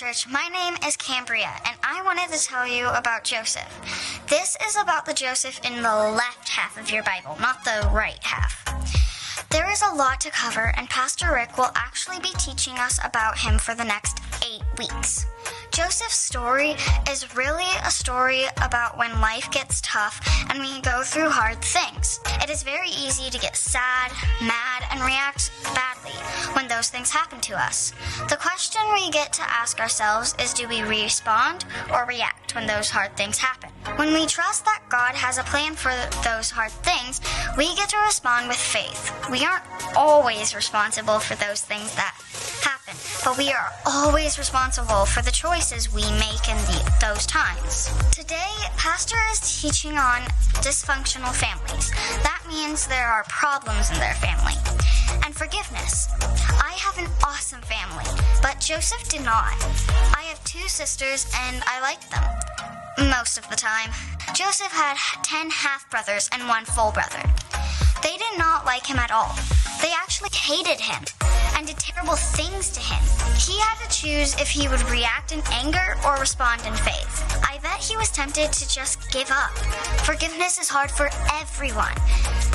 Church. My name is Cambria, and I wanted to tell you about Joseph. This is about the Joseph in the left half of your Bible, not the right half. There is a lot to cover, and Pastor Rick will actually be teaching us about him for the next eight weeks. Joseph's story is really a story about when life gets tough and we go through hard things. It is very easy to get sad, mad, and react badly when those things happen to us. The question we get to ask ourselves is do we respond or react when those hard things happen? When we trust that God has a plan for those hard things, we get to respond with faith. We aren't always responsible for those things that happen, but we are always responsible for the choices we make in the, those times. Today, Pastor is teaching on dysfunctional families. That means there are problems in their family. And forgiveness. I have an awesome family, but Joseph did not. I have two sisters and I like them. Most of the time. Joseph had 10 half brothers and one full brother. They did not like him at all. They actually hated him and did terrible things to him. He had to choose if he would react in anger or respond in faith. I bet he was tempted to just give up. Forgiveness is hard for everyone.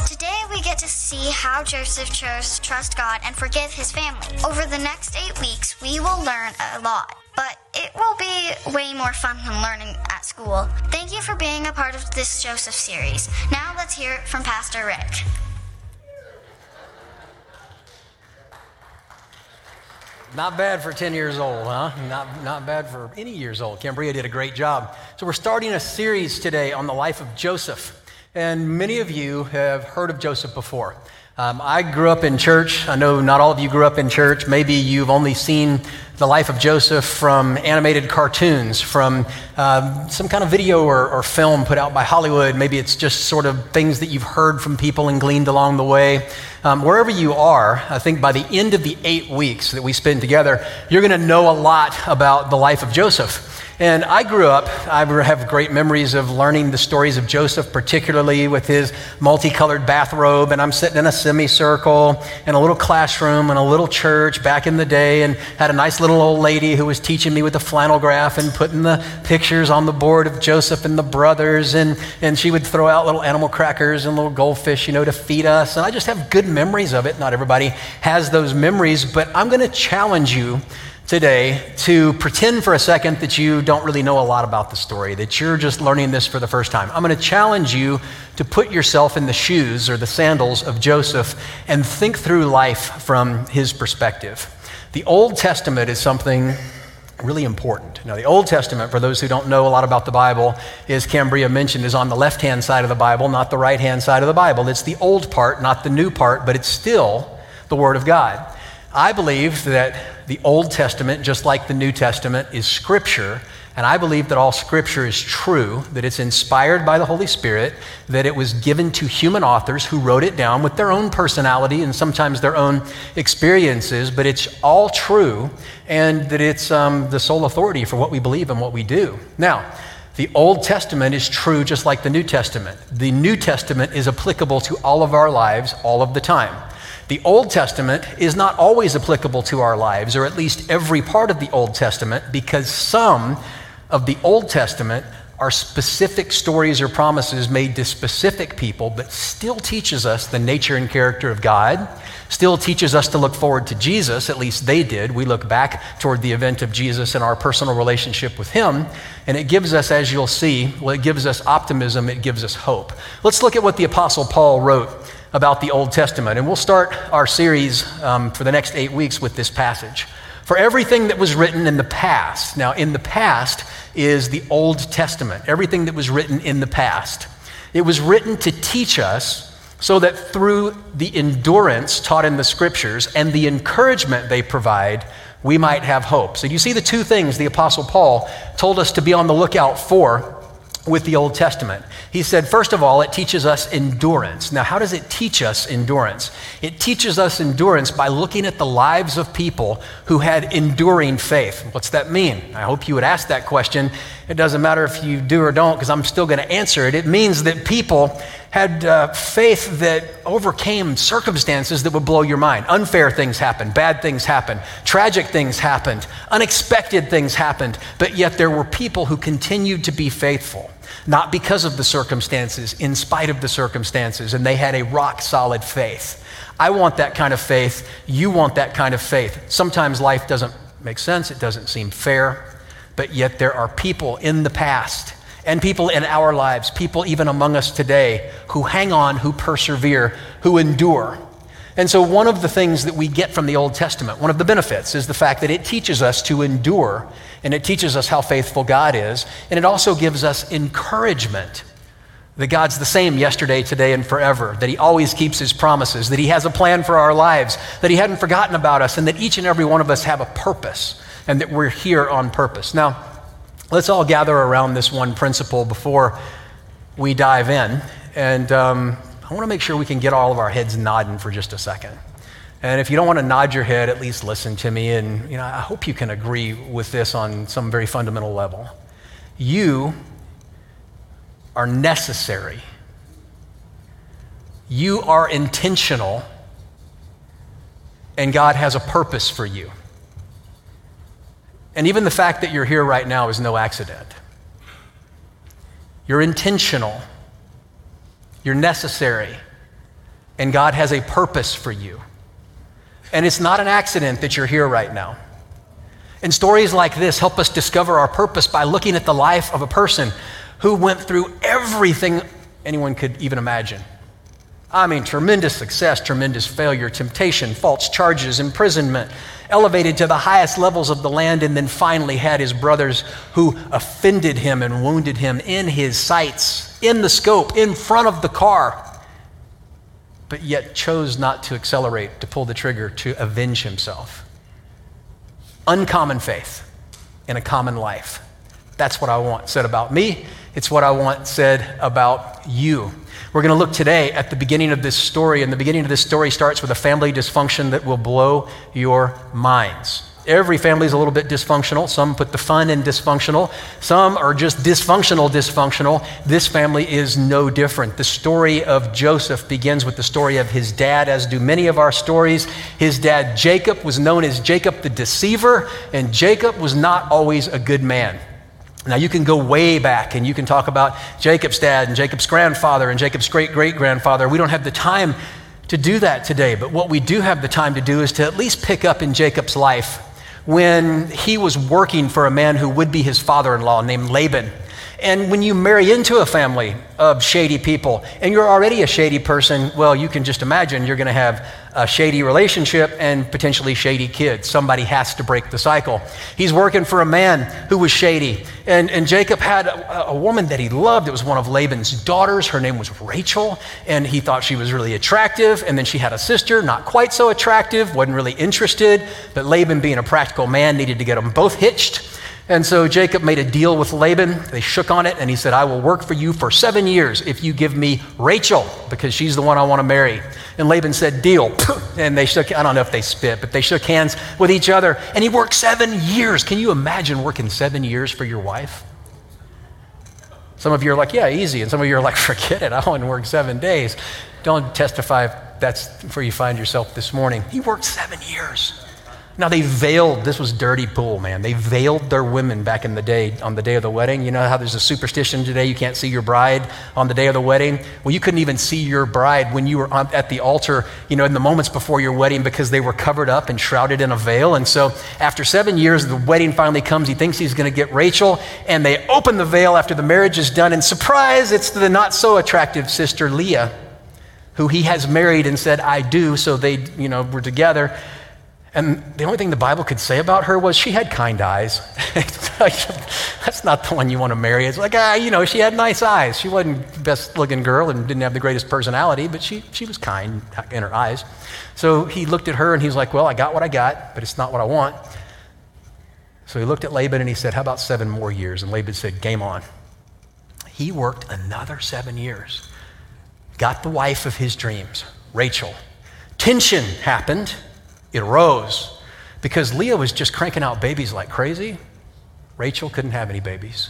Today we get to see how Joseph chose to trust God and forgive his family. Over the next eight weeks, we will learn a lot but it will be way more fun than learning school. Thank you for being a part of this Joseph series. Now let's hear from Pastor Rick. Not bad for 10 years old, huh? Not, not bad for any years old. Cambria did a great job. So, we're starting a series today on the life of Joseph. And many of you have heard of Joseph before. Um, I grew up in church. I know not all of you grew up in church. Maybe you've only seen the life of Joseph from animated cartoons, from um, some kind of video or, or, film put out by Hollywood. Maybe it's just sort of things that you've heard from people and gleaned along the way. Um, wherever you are, I think by the end of the eight weeks that we spend together, you're going to know a lot about the life of Joseph. And I grew up, I have great memories of learning the stories of Joseph, particularly with his multicolored bathrobe. And I'm sitting in a semicircle in a little classroom in a little church back in the day and had a nice little old lady who was teaching me with a flannel graph and putting the pictures on the board of Joseph and the brothers. And, and she would throw out little animal crackers and little goldfish, you know, to feed us. And I just have good memories of it. Not everybody has those memories, but I'm going to challenge you today to pretend for a second that you don't really know a lot about the story, that you're just learning this for the first time. I'm going to challenge you to put yourself in the shoes or the sandals of Joseph and think through life from his perspective. The Old Testament is something really important. Now, the Old Testament, for those who don't know a lot about the Bible, is Cambria mentioned, is on the left hand side of the Bible, not the right hand side of the Bible. It's the old part, not the new part, but it's still the Word of God. I believe that the Old Testament, just like the New Testament, is Scripture. And I believe that all Scripture is true, that it's inspired by the Holy Spirit, that it was given to human authors who wrote it down with their own personality and sometimes their own experiences, but it's all true, and that it's um, the sole authority for what we believe and what we do. Now, the Old Testament is true just like the New Testament. The New Testament is applicable to all of our lives all of the time. The Old Testament is not always applicable to our lives, or at least every part of the Old Testament, because some of the Old Testament are specific stories or promises made to specific people, but still teaches us the nature and character of God, still teaches us to look forward to Jesus, at least they did. We look back toward the event of Jesus and our personal relationship with Him, and it gives us, as you'll see, well, it gives us optimism, it gives us hope. Let's look at what the Apostle Paul wrote about the Old Testament. And we'll start our series um, for the next eight weeks with this passage. For everything that was written in the past, now in the past is the Old Testament, everything that was written in the past. It was written to teach us so that through the endurance taught in the scriptures and the encouragement they provide, we might have hope. So, you see the two things the Apostle Paul told us to be on the lookout for with the Old Testament. He said, first of all, it teaches us endurance. Now, how does it teach us endurance? It teaches us endurance by looking at the lives of people who had enduring faith. What's that mean? I hope you would ask that question. It doesn't matter if you do or don't, because I'm still going to answer it. It means that people had uh, faith that overcame circumstances that would blow your mind. Unfair things happened, bad things happened, tragic things happened, unexpected things happened, but yet there were people who continued to be faithful, not because of the circumstances, in spite of the circumstances, and they had a rock solid faith. I want that kind of faith. You want that kind of faith. Sometimes life doesn't make sense, it doesn't seem fair, but yet there are people in the past and people in our lives, people even among us today, who hang on, who persevere, who endure. And so, one of the things that we get from the Old Testament, one of the benefits, is the fact that it teaches us to endure and it teaches us how faithful God is. And it also gives us encouragement that God's the same yesterday, today, and forever, that He always keeps His promises, that He has a plan for our lives, that He hadn't forgotten about us, and that each and every one of us have a purpose and that we're here on purpose. Now, let's all gather around this one principle before we dive in. And um, I want to make sure we can get all of our heads nodding for just a second. And if you don't want to nod your head, at least listen to me. And you know, I hope you can agree with this on some very fundamental level. You are necessary. You are intentional, and God has a purpose for you. And even the fact that you're here right now is no accident. You're intentional, you're necessary, and God has a purpose for you. And it's not an accident that you're here right now. And stories like this help us discover our purpose by looking at the life of a person who went through everything anyone could even imagine. I mean, tremendous success, tremendous failure, temptation, false charges, imprisonment, elevated to the highest levels of the land, and then finally had his brothers who offended him and wounded him in his sights, in the scope, in front of the car, but yet chose not to accelerate, to pull the trigger, to avenge himself. Uncommon faith in a common life. That's what I want said about me. It's what I want said about you. We're going to look today at the beginning of this story, and the beginning of this story starts with a family dysfunction that will blow your minds. Every family is a little bit dysfunctional. Some put the fun in dysfunctional. Some are just dysfunctional, dysfunctional. This family is no different. The story of Joseph begins with the story of his dad, as do many of our stories. His dad, Jacob, was known as Jacob the deceiver, and Jacob was not always a good man. Now, you can go way back and you can talk about Jacob's dad and Jacob's grandfather and Jacob's great great grandfather. We don't have the time to do that today, but what we do have the time to do is to at least pick up in Jacob's life when he was working for a man who would be his father in law named Laban. And when you marry into a family of shady people and you're already a shady person, well, you can just imagine you're going to have a shady relationship and potentially shady kids. Somebody has to break the cycle. He's working for a man who was shady. And, and Jacob had a, a woman that he loved. It was one of Laban's daughters. Her name was Rachel. And he thought she was really attractive. And then she had a sister, not quite so attractive, wasn't really interested. But Laban, being a practical man, needed to get them both hitched. And so Jacob made a deal with Laban. They shook on it, and he said, I will work for you for seven years if you give me Rachel, because she's the one I want to marry. And Laban said, Deal. And they shook, I don't know if they spit, but they shook hands with each other. And he worked seven years. Can you imagine working seven years for your wife? Some of you are like, Yeah, easy. And some of you are like, Forget it. I want to work seven days. Don't testify if that's where you find yourself this morning. He worked seven years. Now, they veiled, this was dirty pool, man. They veiled their women back in the day on the day of the wedding. You know how there's a superstition today you can't see your bride on the day of the wedding? Well, you couldn't even see your bride when you were at the altar, you know, in the moments before your wedding because they were covered up and shrouded in a veil. And so, after seven years, the wedding finally comes. He thinks he's going to get Rachel, and they open the veil after the marriage is done. And surprise, it's the not so attractive sister, Leah, who he has married and said, I do. So they, you know, were together. And the only thing the Bible could say about her was she had kind eyes. That's not the one you want to marry. It's like, ah, you know, she had nice eyes. She wasn't the best looking girl and didn't have the greatest personality, but she, she was kind in her eyes. So he looked at her and he's like, well, I got what I got, but it's not what I want. So he looked at Laban and he said, how about seven more years? And Laban said, game on. He worked another seven years, got the wife of his dreams, Rachel. Tension happened it arose because Leah was just cranking out babies like crazy. Rachel couldn't have any babies.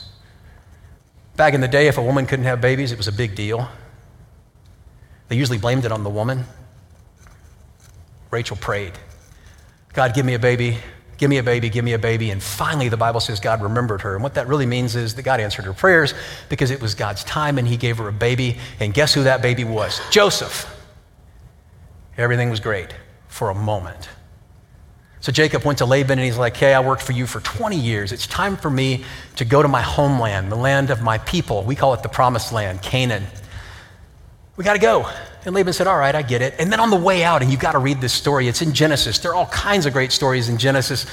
Back in the day, if a woman couldn't have babies, it was a big deal. They usually blamed it on the woman. Rachel prayed, God, give me a baby, give me a baby, give me a baby. And finally, the Bible says God remembered her. And what that really means is that God answered her prayers because it was God's time and He gave her a baby. And guess who that baby was? Joseph. Everything was great for a moment. So Jacob went to Laban and he's like, Hey, I worked for you for 20 years. It's time for me to go to my homeland, the land of my people. We call it the promised land, Canaan. We got to go. And Laban said, All right, I get it. And then on the way out, and you've got to read this story, it's in Genesis. There are all kinds of great stories in Genesis.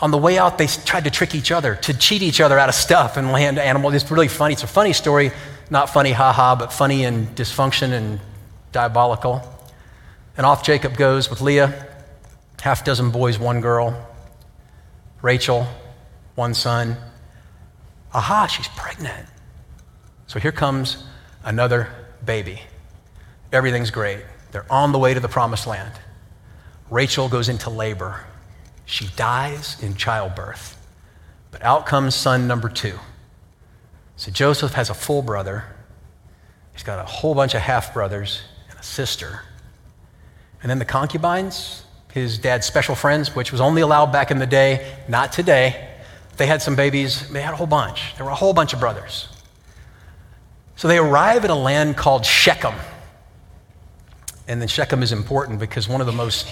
On the way out, they tried to trick each other, to cheat each other out of stuff and land animals. It's really funny. It's a funny story. Not funny, haha, but funny and dysfunction and diabolical. And off Jacob goes with Leah half dozen boys, one girl. Rachel, one son. Aha, she's pregnant. So here comes another baby. Everything's great. They're on the way to the promised land. Rachel goes into labor. She dies in childbirth. But out comes son number two. So Joseph has a full brother. He's got a whole bunch of half brothers and a sister. And then the concubines, his dad's special friends, which was only allowed back in the day, not today. They had some babies, they had a whole bunch. There were a whole bunch of brothers. So they arrive at a land called Shechem. And then Shechem is important because one of the most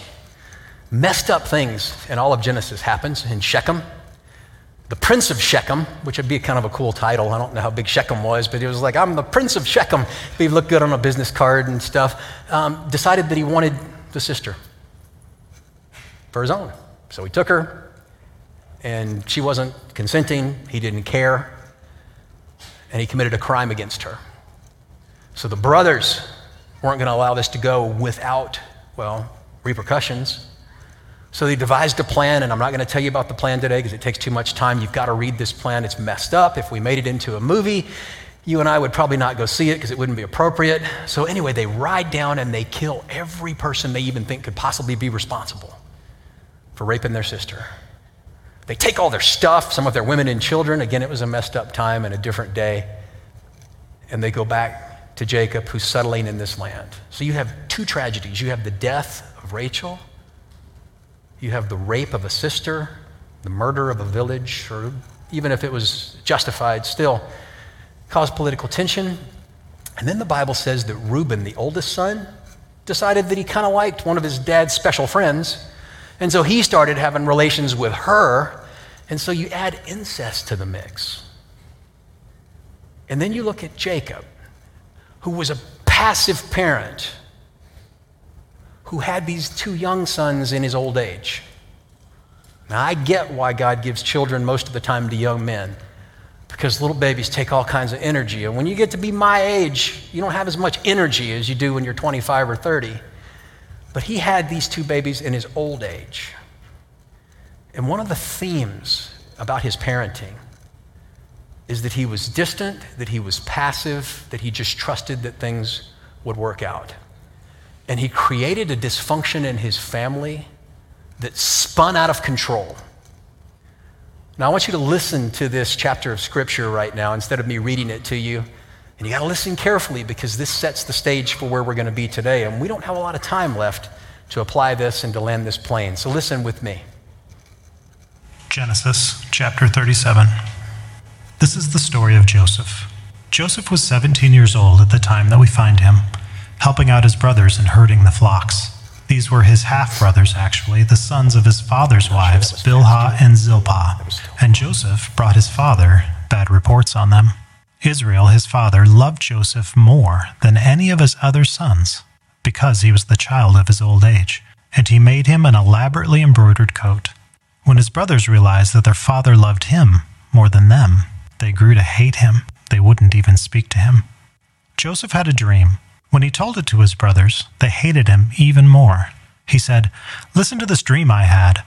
messed up things in all of Genesis happens in Shechem. The prince of Shechem, which would be kind of a cool title. I don't know how big Shechem was, but it was like, I'm the prince of Shechem. He looked good on a business card and stuff. Um, decided that he wanted the sister for his own. So he took her, and she wasn't consenting. He didn't care, and he committed a crime against her. So the brothers weren't going to allow this to go without, well, repercussions. So they devised a plan, and I'm not going to tell you about the plan today because it takes too much time. You've got to read this plan. It's messed up. If we made it into a movie, you and I would probably not go see it because it wouldn't be appropriate. So, anyway, they ride down and they kill every person they even think could possibly be responsible for raping their sister. They take all their stuff, some of their women and children. Again, it was a messed up time and a different day. And they go back to Jacob, who's settling in this land. So you have two tragedies you have the death of Rachel, you have the rape of a sister, the murder of a village, or even if it was justified, still caused political tension. And then the Bible says that Reuben, the oldest son, decided that he kind of liked one of his dad's special friends and so he started having relations with her. And so you add incest to the mix. And then you look at Jacob, who was a passive parent, who had these two young sons in his old age. Now, I get why God gives children most of the time to young men, because little babies take all kinds of energy. And when you get to be my age, you don't have as much energy as you do when you're 25 or 30. But he had these two babies in his old age. And one of the themes about his parenting is that he was distant, that he was passive, that he just trusted that things would work out. And he created a dysfunction in his family that spun out of control. Now, I want you to listen to this chapter of scripture right now instead of me reading it to you. And you got to listen carefully because this sets the stage for where we're going to be today. And we don't have a lot of time left to apply this and to land this plane. So listen with me. Genesis chapter 37. This is the story of Joseph. Joseph was 17 years old at the time that we find him, helping out his brothers and herding the flocks. These were his half brothers, actually, the sons of his father's wives, Bilhah and Zilpah. And Joseph brought his father bad reports on them. Israel, his father, loved Joseph more than any of his other sons, because he was the child of his old age, and he made him an elaborately embroidered coat. When his brothers realized that their father loved him more than them, they grew to hate him. They wouldn't even speak to him. Joseph had a dream. When he told it to his brothers, they hated him even more. He said, Listen to this dream I had.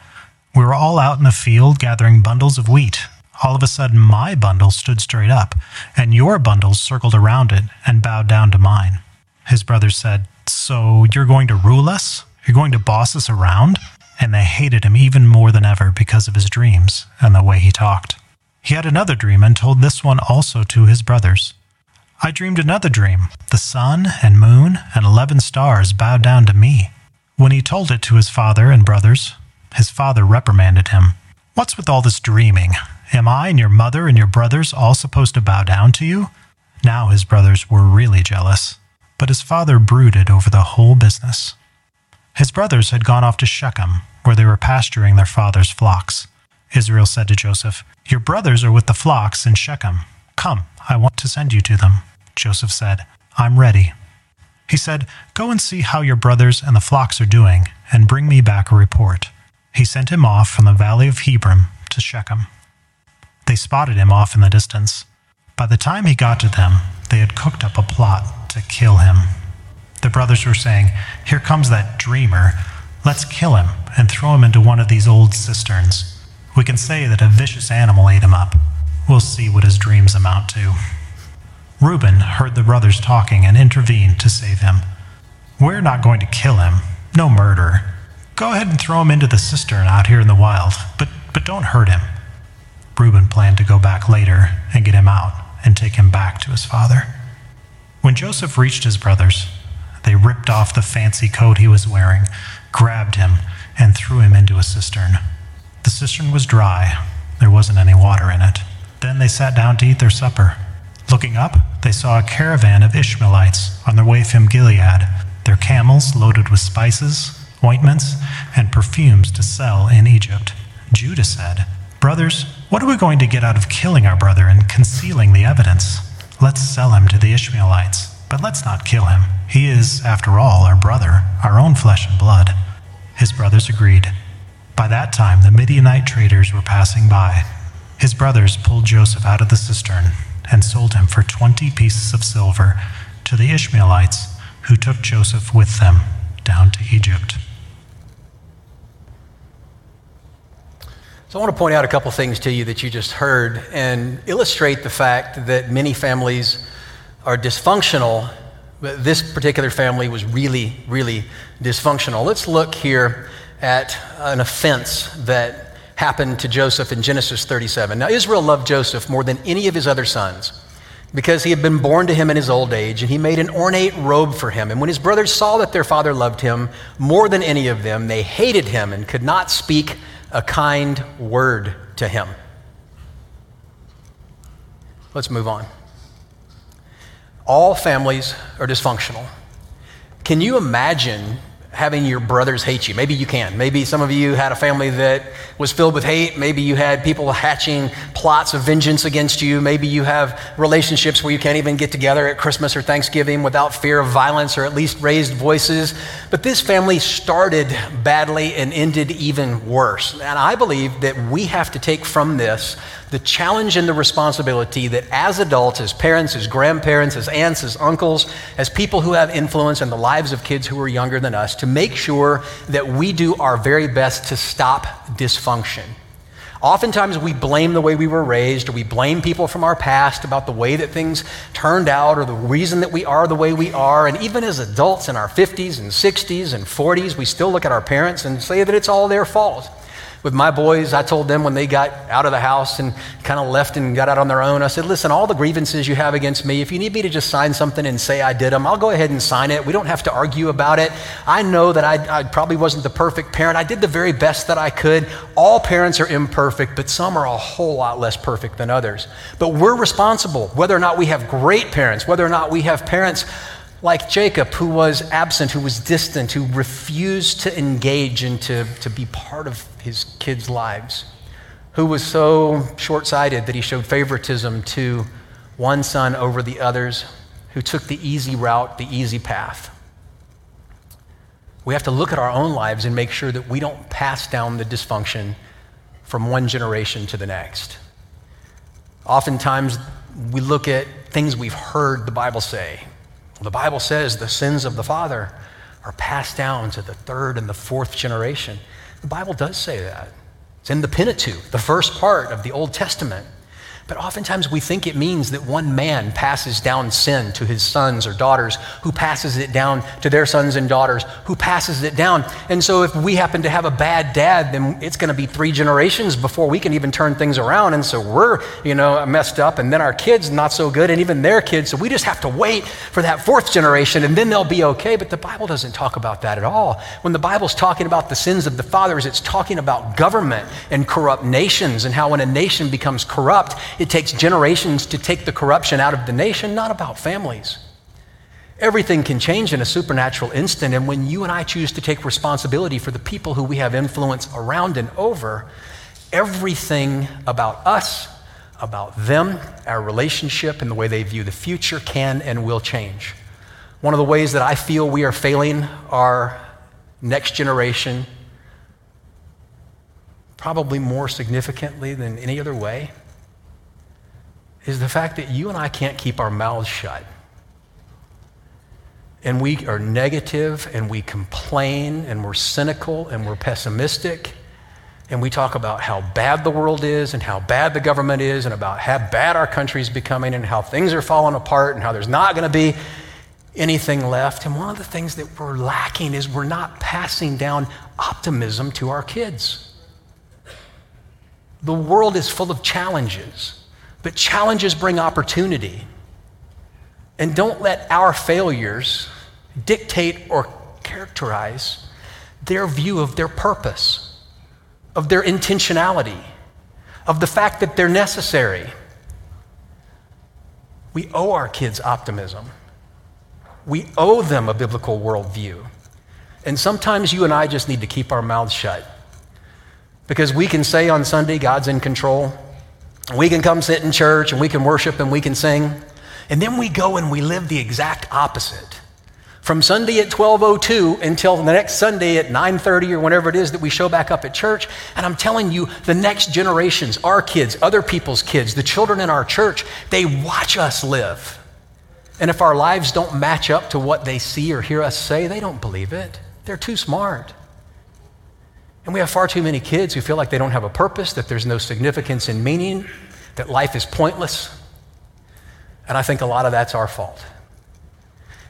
We were all out in the field gathering bundles of wheat all of a sudden my bundle stood straight up, and your bundles circled around it and bowed down to mine. His brothers said, So you're going to rule us? You're going to boss us around? And they hated him even more than ever because of his dreams and the way he talked. He had another dream and told this one also to his brothers. I dreamed another dream. The sun and moon and eleven stars bowed down to me. When he told it to his father and brothers, his father reprimanded him. What's with all this dreaming? Am I and your mother and your brothers all supposed to bow down to you? Now his brothers were really jealous, but his father brooded over the whole business. His brothers had gone off to Shechem, where they were pasturing their father's flocks. Israel said to Joseph, Your brothers are with the flocks in Shechem. Come, I want to send you to them. Joseph said, I'm ready. He said, Go and see how your brothers and the flocks are doing, and bring me back a report. He sent him off from the valley of Hebron to Shechem. They spotted him off in the distance. By the time he got to them, they had cooked up a plot to kill him. The brothers were saying, Here comes that dreamer. Let's kill him and throw him into one of these old cisterns. We can say that a vicious animal ate him up. We'll see what his dreams amount to. Reuben heard the brothers talking and intervened to save him. We're not going to kill him. No murder. Go ahead and throw him into the cistern out here in the wild, but, but don't hurt him. Reuben planned to go back later and get him out and take him back to his father. When Joseph reached his brothers, they ripped off the fancy coat he was wearing, grabbed him, and threw him into a cistern. The cistern was dry, there wasn't any water in it. Then they sat down to eat their supper. Looking up, they saw a caravan of Ishmaelites on their way from Gilead, their camels loaded with spices, ointments, and perfumes to sell in Egypt. Judah said, Brothers, what are we going to get out of killing our brother and concealing the evidence? Let's sell him to the Ishmaelites, but let's not kill him. He is, after all, our brother, our own flesh and blood. His brothers agreed. By that time, the Midianite traders were passing by. His brothers pulled Joseph out of the cistern and sold him for 20 pieces of silver to the Ishmaelites, who took Joseph with them down to Egypt. So, I want to point out a couple things to you that you just heard and illustrate the fact that many families are dysfunctional, but this particular family was really, really dysfunctional. Let's look here at an offense that happened to Joseph in Genesis 37. Now, Israel loved Joseph more than any of his other sons because he had been born to him in his old age, and he made an ornate robe for him. And when his brothers saw that their father loved him more than any of them, they hated him and could not speak a kind word to him. Let's move on. All families are dysfunctional. Can you imagine having your brothers hate you. Maybe you can. Maybe some of you had a family that was filled with hate. Maybe you had people hatching plots of vengeance against you. Maybe you have relationships where you can't even get together at Christmas or Thanksgiving without fear of violence or at least raised voices. But this family started badly and ended even worse. And I believe that we have to take from this the challenge and the responsibility that as adults, as parents, as grandparents, as aunts, as uncles, as people who have influence in the lives of kids who are younger than us, to make sure that we do our very best to stop dysfunction. Oftentimes, we blame the way we were raised, or we blame people from our past about the way that things turned out, or the reason that we are the way we are. And even as adults in our 50s and 60s and 40s, we still look at our parents and say that it's all their fault with my boys, I told them when they got out of the house and kind of left and got out on their own, I said, listen, all the grievances you have against me, if you need me to just sign something and say I did them, I'll go ahead and sign it. We don't have to argue about it. I know that I, I probably wasn't the perfect parent. I did the very best that I could. All parents are imperfect, but some are a whole lot less perfect than others. But we're responsible, whether or not we have great parents, whether or not we have parents like Jacob, who was absent, who was distant, who refused to engage and to, to be part of his kids' lives, who was so short sighted that he showed favoritism to one son over the others, who took the easy route, the easy path. We have to look at our own lives and make sure that we don't pass down the dysfunction from one generation to the next. Oftentimes, we look at things we've heard the Bible say the Bible says the sins of the father are passed down to the third and the fourth generation. The Bible does say that. It's in the Pentateuch, the first part of the Old Testament. But oftentimes we think it means that one man passes down sin to his sons or daughters, who passes it down to their sons and daughters, who passes it down. And so if we happen to have a bad dad, then it's going to be three generations before we can even turn things around. And so we're, you know, messed up, and then our kids not so good, and even their kids. So we just have to wait for that fourth generation, and then they'll be okay. But the Bible doesn't talk about that at all. When the Bible's talking about the sins of the fathers, it's talking about government and corrupt nations, and how when a nation becomes corrupt, it takes generations to take the corruption out of the nation, not about families. Everything can change in a supernatural instant, and when you and I choose to take responsibility for the people who we have influence around and over, everything about us, about them, our relationship, and the way they view the future can and will change. One of the ways that I feel we are failing our next generation, probably more significantly than any other way, is the fact that you and I can't keep our mouths shut. And we are negative and we complain and we're cynical and we're pessimistic. And we talk about how bad the world is and how bad the government is and about how bad our country is becoming and how things are falling apart and how there's not going to be anything left. And one of the things that we're lacking is we're not passing down optimism to our kids. The world is full of challenges. But challenges bring opportunity. And don't let our failures dictate or characterize their view of their purpose, of their intentionality, of the fact that they're necessary. We owe our kids optimism. We owe them a biblical worldview. And sometimes you and I just need to keep our mouths shut. Because we can say on Sunday, God's in control. We can come sit in church and we can worship and we can sing. And then we go and we live the exact opposite. From Sunday at 12:02 until the next Sunday at 9:30 or whenever it is that we show back up at church, and I'm telling you, the next generations, our kids, other people's kids, the children in our church, they watch us live. And if our lives don't match up to what they see or hear us say, they don't believe it. They're too smart. And we have far too many kids who feel like they don't have a purpose, that there's no significance and meaning, that life is pointless. And I think a lot of that's our fault.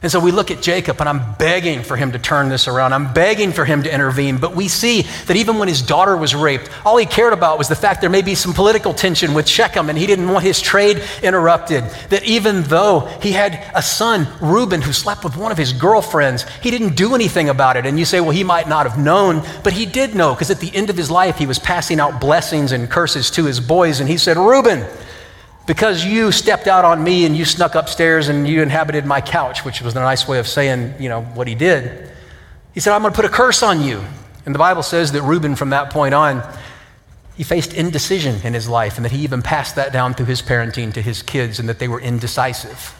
And so we look at Jacob, and I'm begging for him to turn this around. I'm begging for him to intervene. But we see that even when his daughter was raped, all he cared about was the fact there may be some political tension with Shechem, and he didn't want his trade interrupted. That even though he had a son, Reuben, who slept with one of his girlfriends, he didn't do anything about it. And you say, well, he might not have known, but he did know, because at the end of his life, he was passing out blessings and curses to his boys. And he said, Reuben, because you stepped out on me and you snuck upstairs and you inhabited my couch, which was a nice way of saying, you know, what he did. He said, I'm going to put a curse on you. And the Bible says that Reuben, from that point on, he faced indecision in his life and that he even passed that down through his parenting to his kids and that they were indecisive.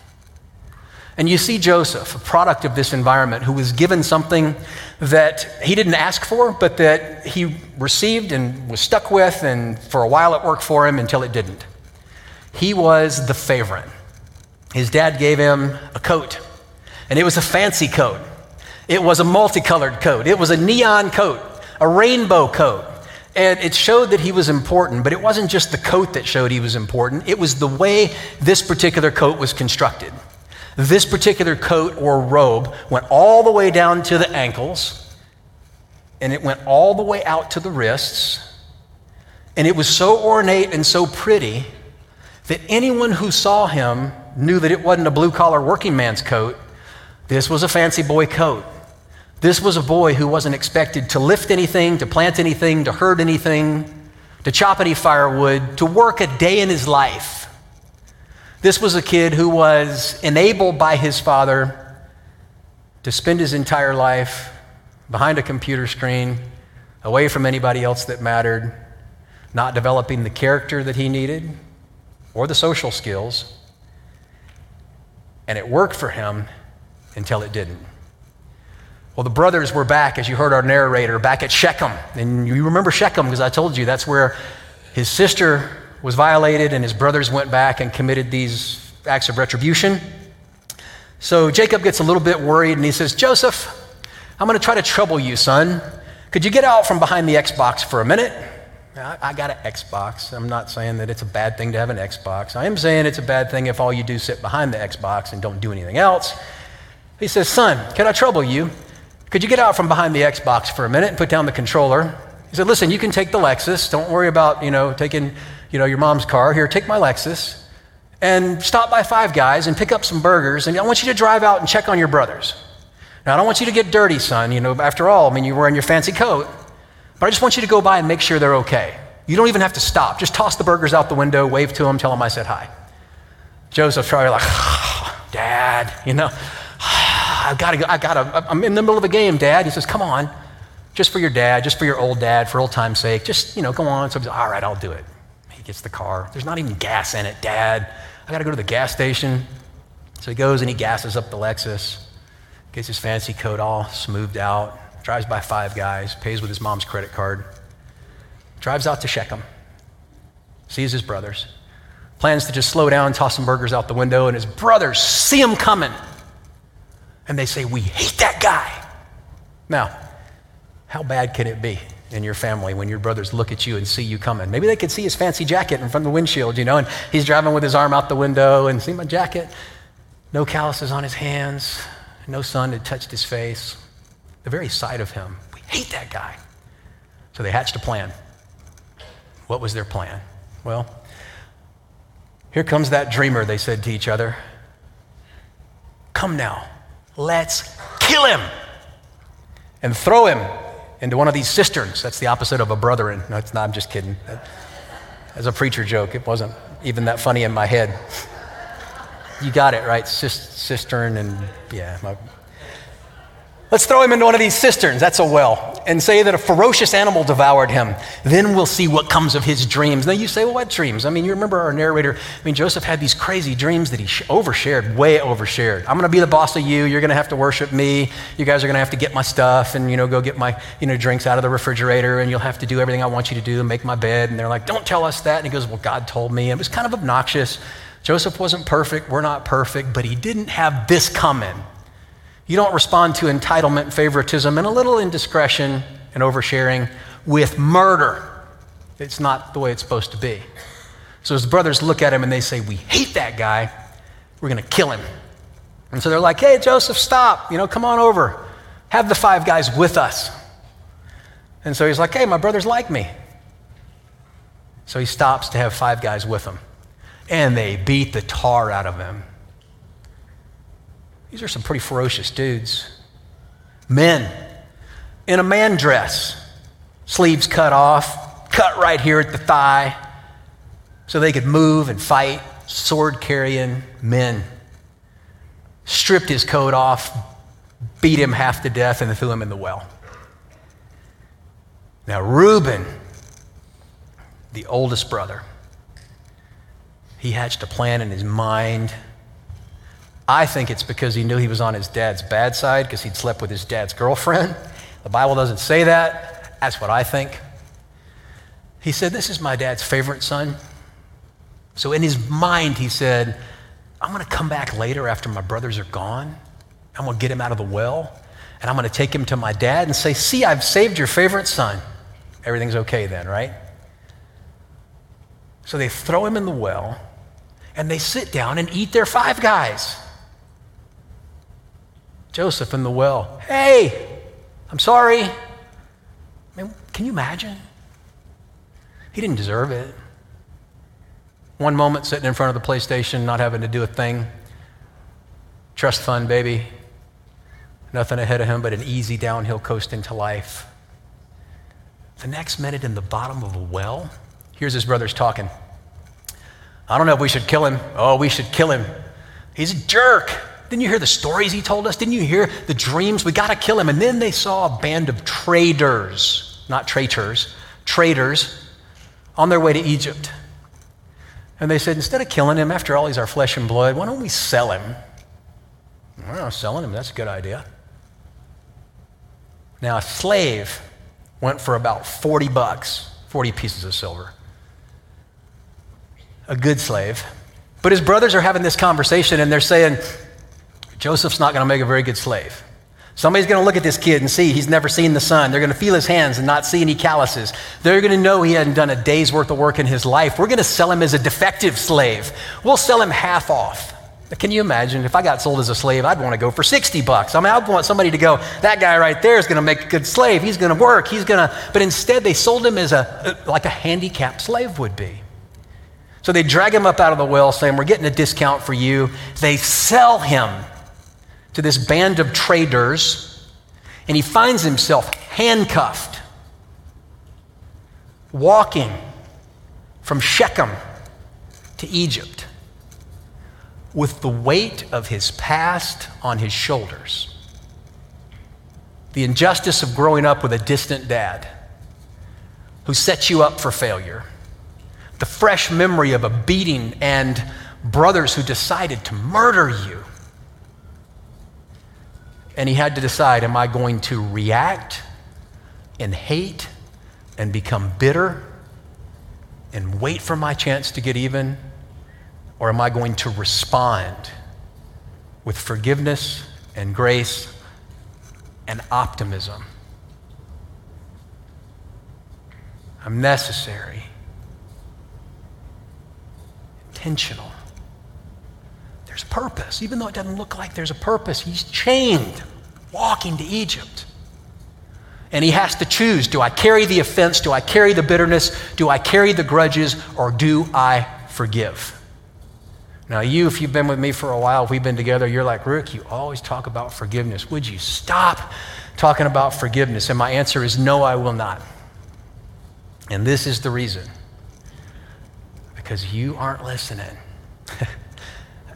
And you see Joseph, a product of this environment, who was given something that he didn't ask for, but that he received and was stuck with, and for a while it worked for him until it didn't. He was the favorite. His dad gave him a coat, and it was a fancy coat. It was a multicolored coat. It was a neon coat, a rainbow coat. And it showed that he was important, but it wasn't just the coat that showed he was important, it was the way this particular coat was constructed. This particular coat or robe went all the way down to the ankles, and it went all the way out to the wrists, and it was so ornate and so pretty that anyone who saw him knew that it wasn't a blue collar working man's coat. This was a fancy boy coat. This was a boy who wasn't expected to lift anything, to plant anything, to herd anything, to chop any firewood, to work a day in his life. This was a kid who was enabled by his father to spend his entire life behind a computer screen, away from anybody else that mattered, not developing the character that he needed, or the social skills, and it worked for him until it didn't. Well, the brothers were back, as you heard our narrator, back at Shechem. And you remember Shechem because I told you that's where his sister was violated, and his brothers went back and committed these acts of retribution. So Jacob gets a little bit worried and he says, Joseph, I'm going to try to trouble you, son. Could you get out from behind the Xbox for a minute? I, I got an Xbox. I'm not saying that it's a bad thing to have an Xbox. I am saying it's a bad thing if all you do sit behind the Xbox and don't do anything else. He says, Son, can I trouble you? Could you get out from behind the Xbox for a minute and put down the controller? He said, Listen, you can take the Lexus. Don't worry about, you know, taking, you know, your mom's car. Here, take my Lexus and stop by Five Guys and pick up some burgers. And I want you to drive out and check on your brothers. Now, I don't want you to get dirty, son. You know, after all, I mean, you're wearing your fancy coat. But I just want you to go by and make sure they're okay. You don't even have to stop. Just toss the burgers out the window, wave to them, tell them I said hi. Joseph's probably like, Dad, you know, I've got to go. I got to, I'm in the middle of a game, Dad. He says, Come on, just for your dad, just for your old dad, for old time's sake. Just, you know, go on. So he's like, All right, I'll do it. He gets the car. There's not even gas in it, Dad. I got to go to the gas station. So he goes and he gasses up the Lexus, gets his fancy coat all smoothed out, drives by five guys, pays with his mom's credit card, drives out to Shechem, sees his brothers, plans to just slow down, toss some burgers out the window, and his brothers see him coming. And they say, We hate that guy. Now, how bad can it be in your family when your brothers look at you and see you coming? Maybe they could see his fancy jacket in front of the windshield, you know, and he's driving with his arm out the window and see my jacket. No calluses on his hands, no sun had touched his face. The very sight of him, we hate that guy. So they hatched a plan. What was their plan? Well, here comes that dreamer, they said to each other. Come now, let's kill him and throw him into one of these cisterns. That's the opposite of a brethren. No, it's not, I'm just kidding. As a preacher joke, it wasn't even that funny in my head. You got it, right? Cistern and, yeah, my, Let's throw him into one of these cisterns, that's a well, and say that a ferocious animal devoured him. Then we'll see what comes of his dreams. Now you say, well, what dreams? I mean, you remember our narrator, I mean, Joseph had these crazy dreams that he overshared, way overshared. I'm going to be the boss of you. You're going to have to worship me. You guys are going to have to get my stuff and, you know, go get my, you know, drinks out of the refrigerator and you'll have to do everything I want you to do and make my bed. And they're like, don't tell us that. And he goes, well, God told me. And it was kind of obnoxious. Joseph wasn't perfect. We're not perfect, but he didn't have this coming. You don't respond to entitlement, favoritism, and a little indiscretion and oversharing with murder. It's not the way it's supposed to be. So his brothers look at him and they say, We hate that guy. We're going to kill him. And so they're like, Hey, Joseph, stop. You know, come on over. Have the five guys with us. And so he's like, Hey, my brothers like me. So he stops to have five guys with him. And they beat the tar out of him. These are some pretty ferocious dudes. Men in a man dress, sleeves cut off, cut right here at the thigh, so they could move and fight, sword carrying men. Stripped his coat off, beat him half to death, and threw him in the well. Now, Reuben, the oldest brother, he hatched a plan in his mind I think it's because he knew he was on his dad's bad side because he'd slept with his dad's girlfriend. The Bible doesn't say that. That's what I think. He said, This is my dad's favorite son. So in his mind, he said, I'm going to come back later after my brothers are gone. I'm going to get him out of the well, and I'm going to take him to my dad and say, See, I've saved your favorite son. Everything's okay then, right? So they throw him in the well, and they sit down and eat their five guys. Joseph in the well. Hey, I'm sorry. I mean, can you imagine? He didn't deserve it. One moment sitting in front of the PlayStation, not having to do a thing. Trust fund, baby. Nothing ahead of him but an easy downhill coast into life. The next minute in the bottom of a well, here's his brothers talking. I don't know if we should kill him. Oh, we should kill him. He's a jerk. Didn't you hear the stories he told us? Didn't you hear the dreams? We got to kill him. And then they saw a band of traders, not traitors, traders, on their way to Egypt. And they said, instead of killing him, after all, he's our flesh and blood, why don't we sell him? Well, selling him, that's a good idea. Now, a slave went for about 40 bucks, 40 pieces of silver. A good slave. But his brothers are having this conversation and they're saying, Joseph's not going to make a very good slave. Somebody's going to look at this kid and see he's never seen the sun. They're going to feel his hands and not see any calluses. They're going to know he hadn't done a day's worth of work in his life. We're going to sell him as a defective slave. We'll sell him half off. Can you imagine if I got sold as a slave? I'd want to go for 60 bucks. I mean, I'd want somebody to go, that guy right there is going to make a good slave. He's going to work. He's going to, but instead they sold him as a, like a handicapped slave would be. So they drag him up out of the well saying, we're getting a discount for you. They sell him to this band of traders, and he finds himself handcuffed, walking from Shechem to Egypt with the weight of his past on his shoulders. The injustice of growing up with a distant dad who sets you up for failure. The fresh memory of a beating and brothers who decided to murder you. And he had to decide am I going to react and hate and become bitter and wait for my chance to get even? Or am I going to respond with forgiveness and grace and optimism? I'm necessary, intentional. There's purpose, even though it doesn't look like there's a purpose. He's chained, walking to Egypt. And he has to choose do I carry the offense? Do I carry the bitterness? Do I carry the grudges? Or do I forgive? Now, you, if you've been with me for a while, if we've been together, you're like, Rick, you always talk about forgiveness. Would you stop talking about forgiveness? And my answer is no, I will not. And this is the reason because you aren't listening.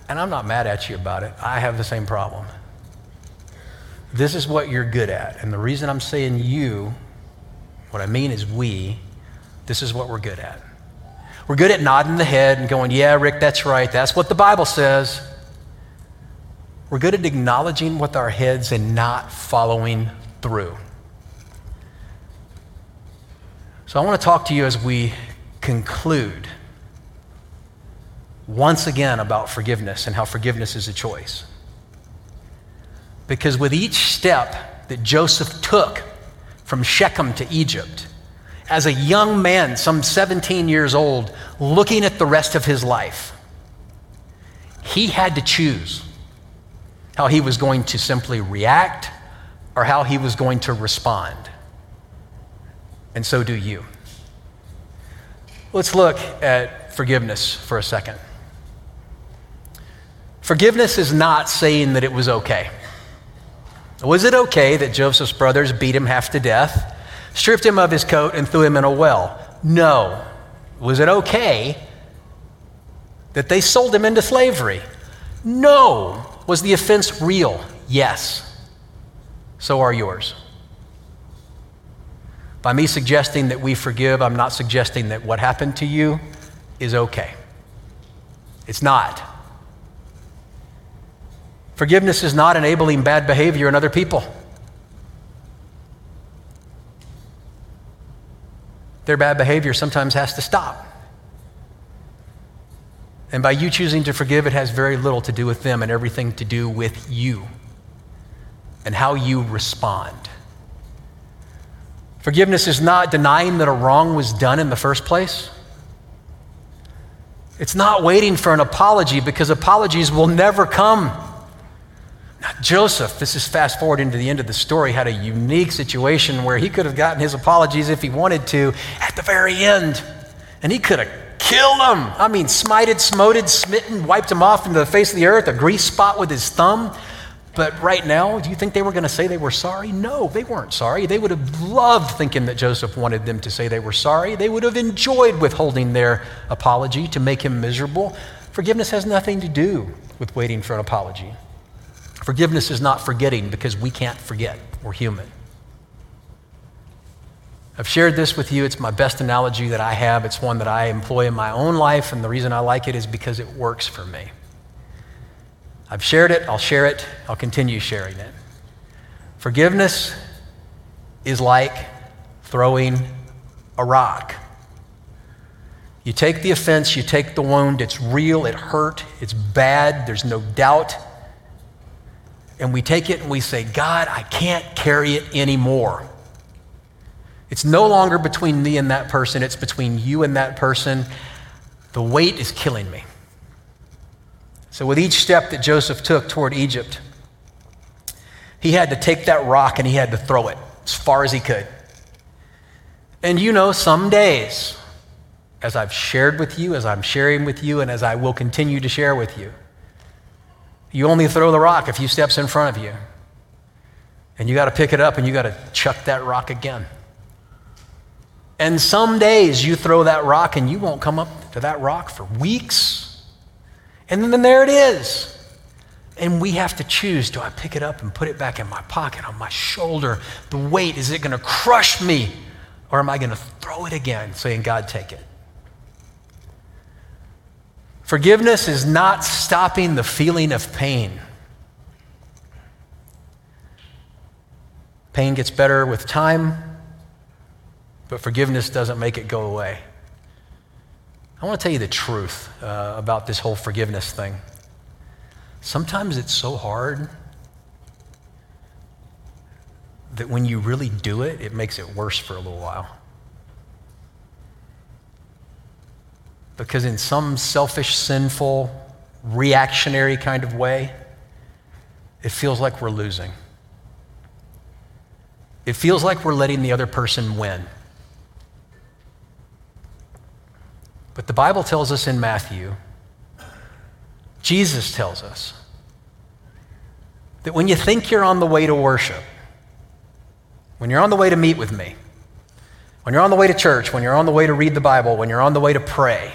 and I'm not mad at you about it, I have the same problem. This is what you're good at. And the reason I'm saying you, what I mean is we, this is what we're good at. We're good at nodding the head and going, yeah, Rick, that's right. That's what the Bible says. We're good at acknowledging with our heads and not following through. So I want to talk to you as we conclude once again about forgiveness and how forgiveness is a choice. Because with each step that Joseph took from Shechem to Egypt, as a young man, some 17 years old, looking at the rest of his life, he had to choose how he was going to simply react or how he was going to respond. And so do you. Let's look at forgiveness for a second. Forgiveness is not saying that it was okay. Was it okay that Joseph's brothers beat him half to death? stripped him of his coat, and threw him in a well? No. Was it okay that they sold him into slavery? No. Was the offense real? Yes. So are yours. By me suggesting that we forgive, I'm not suggesting that what happened to you is okay. It's not. Forgiveness is not enabling bad behavior in other people. their bad behavior sometimes has to stop. And by you choosing to forgive, it has very little to do with them and everything to do with you and how you respond. Forgiveness is not denying that a wrong was done in the first place. It's not waiting for an apology because apologies will never come. Now, Joseph, this is fast forward into the end of the story, had a unique situation where he could have gotten his apologies if he wanted to at the very end. And he could have killed him. I mean, smited, smoted, smitten, wiped him off into the face of the earth, a grease spot with his thumb. But right now, do you think they were going to say they were sorry? No, they weren't sorry. They would have loved thinking that Joseph wanted them to say they were sorry. They would have enjoyed withholding their apology to make him miserable. Forgiveness has nothing to do with waiting for an apology. Forgiveness is not forgetting because we can't forget. We're human. I've shared this with you. It's my best analogy that I have. It's one that I employ in my own life, and the reason I like it is because it works for me. I've shared it, I'll share it, I'll continue sharing it. Forgiveness is like throwing a rock. You take the offense, you take the wound, it's real, it hurt, it's bad, there's no doubt. And we take it and we say, God, I can't carry it anymore. It's no longer between me and that person, it's between you and that person. The weight is killing me. So, with each step that Joseph took toward Egypt, he had to take that rock and he had to throw it as far as he could. And you know, some days, as I've shared with you, as I'm sharing with you, and as I will continue to share with you, you only throw the rock a few steps in front of you. And you got to pick it up and you got to chuck that rock again. And some days you throw that rock and you won't come up to that rock for weeks. And then there it is. And we have to choose do I pick it up and put it back in my pocket, on my shoulder? The weight, is it going to crush me? Or am I going to throw it again, saying, God, take it? Forgiveness is not stopping the feeling of pain. Pain gets better with time, but forgiveness doesn't make it go away. I want to tell you the truth uh, about this whole forgiveness thing. Sometimes it's so hard that when you really do it, it makes it worse for a little while. Because in some selfish, sinful, reactionary kind of way, it feels like we're losing. It feels like we're letting the other person win. But the Bible tells us in Matthew, Jesus tells us, that when you think you're on the way to worship, when you're on the way to meet with me, when you're on the way to church, when you're on the way to read the Bible, when you're on the way to pray,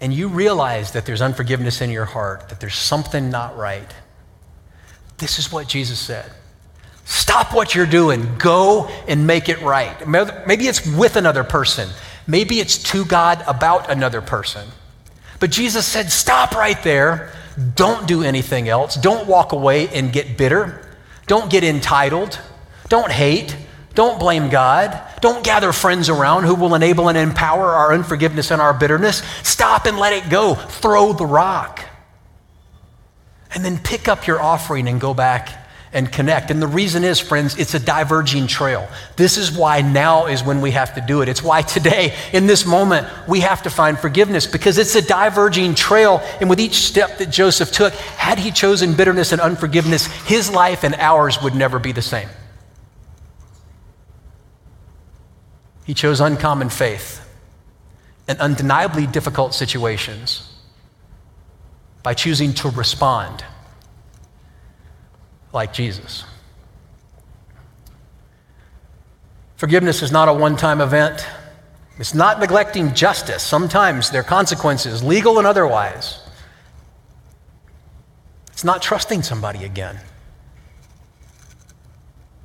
and you realize that there's unforgiveness in your heart, that there's something not right, this is what Jesus said. Stop what you're doing. Go and make it right. Maybe it's with another person. Maybe it's to God about another person. But Jesus said, Stop right there. Don't do anything else. Don't walk away and get bitter. Don't get entitled. Don't hate. Don't blame God. Don't gather friends around who will enable and empower our unforgiveness and our bitterness. Stop and let it go. Throw the rock. And then pick up your offering and go back and connect. And the reason is, friends, it's a diverging trail. This is why now is when we have to do it. It's why today, in this moment, we have to find forgiveness because it's a diverging trail. And with each step that Joseph took, had he chosen bitterness and unforgiveness, his life and ours would never be the same. He chose uncommon faith in undeniably difficult situations by choosing to respond like Jesus. Forgiveness is not a one time event. It's not neglecting justice. Sometimes there are consequences, legal and otherwise. It's not trusting somebody again.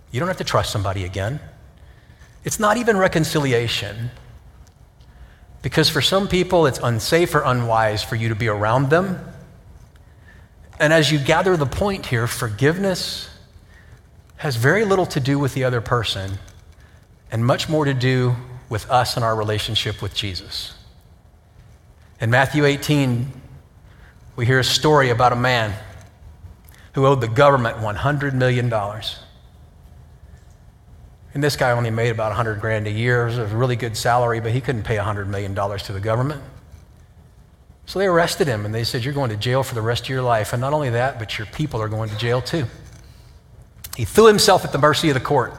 You don't have to trust somebody again. It's not even reconciliation. Because for some people, it's unsafe or unwise for you to be around them and as you gather the point here, forgiveness has very little to do with the other person and much more to do with us and our relationship with Jesus. In Matthew 18, we hear a story about a man who owed the government $100 million. And this guy only made about 100 grand a year. It was a really good salary, but he couldn't pay $100 million to the government. So they arrested him and they said, You're going to jail for the rest of your life. And not only that, but your people are going to jail too. He threw himself at the mercy of the court.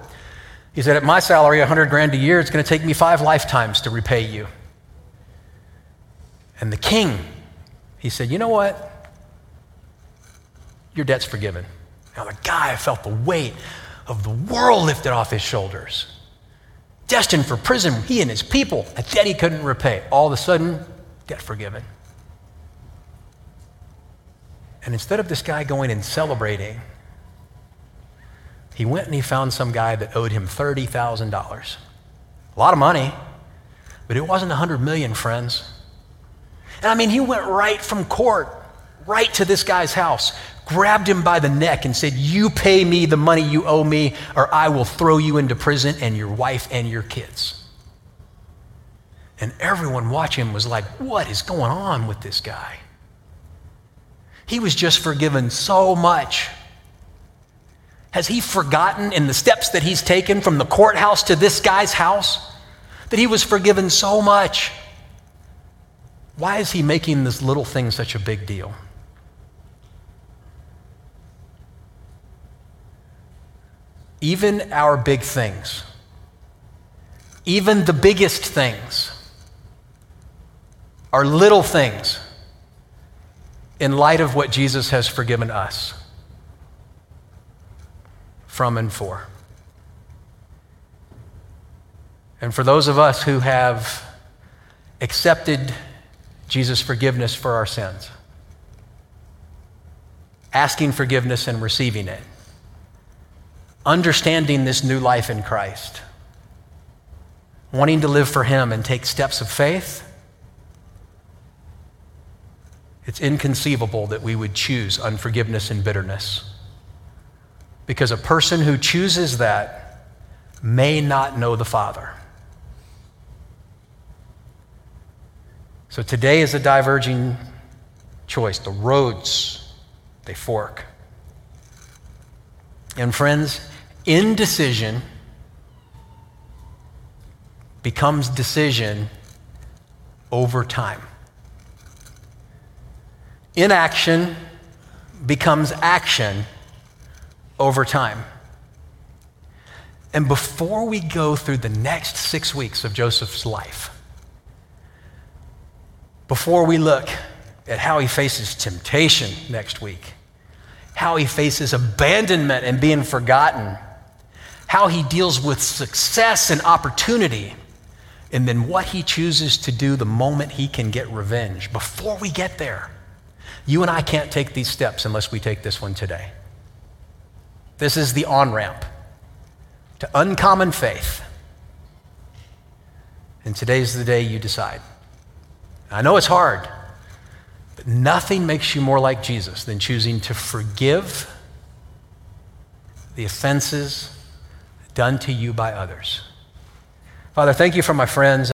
He said, At my salary, 100 grand a year, it's going to take me five lifetimes to repay you. And the king, he said, You know what? Your debt's forgiven. Now the guy felt the weight of the world lifted off his shoulders. Destined for prison, he and his people, a debt he couldn't repay. All of a sudden, debt forgiven. And instead of this guy going and celebrating, he went and he found some guy that owed him $30,000. A lot of money, but it wasn't 100 million, friends. And I mean, he went right from court right to this guy's house, grabbed him by the neck, and said, You pay me the money you owe me, or I will throw you into prison and your wife and your kids. And everyone watching was like, What is going on with this guy? He was just forgiven so much. Has he forgotten in the steps that he's taken from the courthouse to this guy's house that he was forgiven so much? Why is he making this little thing such a big deal? Even our big things, even the biggest things, are little things in light of what Jesus has forgiven us from and for. And for those of us who have accepted Jesus' forgiveness for our sins, asking forgiveness and receiving it, understanding this new life in Christ, wanting to live for Him and take steps of faith, it's inconceivable that we would choose unforgiveness and bitterness. Because a person who chooses that may not know the Father. So today is a diverging choice. The roads, they fork. And friends, indecision becomes decision over time. Inaction becomes action over time. And before we go through the next six weeks of Joseph's life, before we look at how he faces temptation next week, how he faces abandonment and being forgotten, how he deals with success and opportunity, and then what he chooses to do the moment he can get revenge. Before we get there, you and I can't take these steps unless we take this one today. This is the on ramp to uncommon faith. And today's the day you decide. I know it's hard, but nothing makes you more like Jesus than choosing to forgive the offenses done to you by others. Father, thank you for my friends.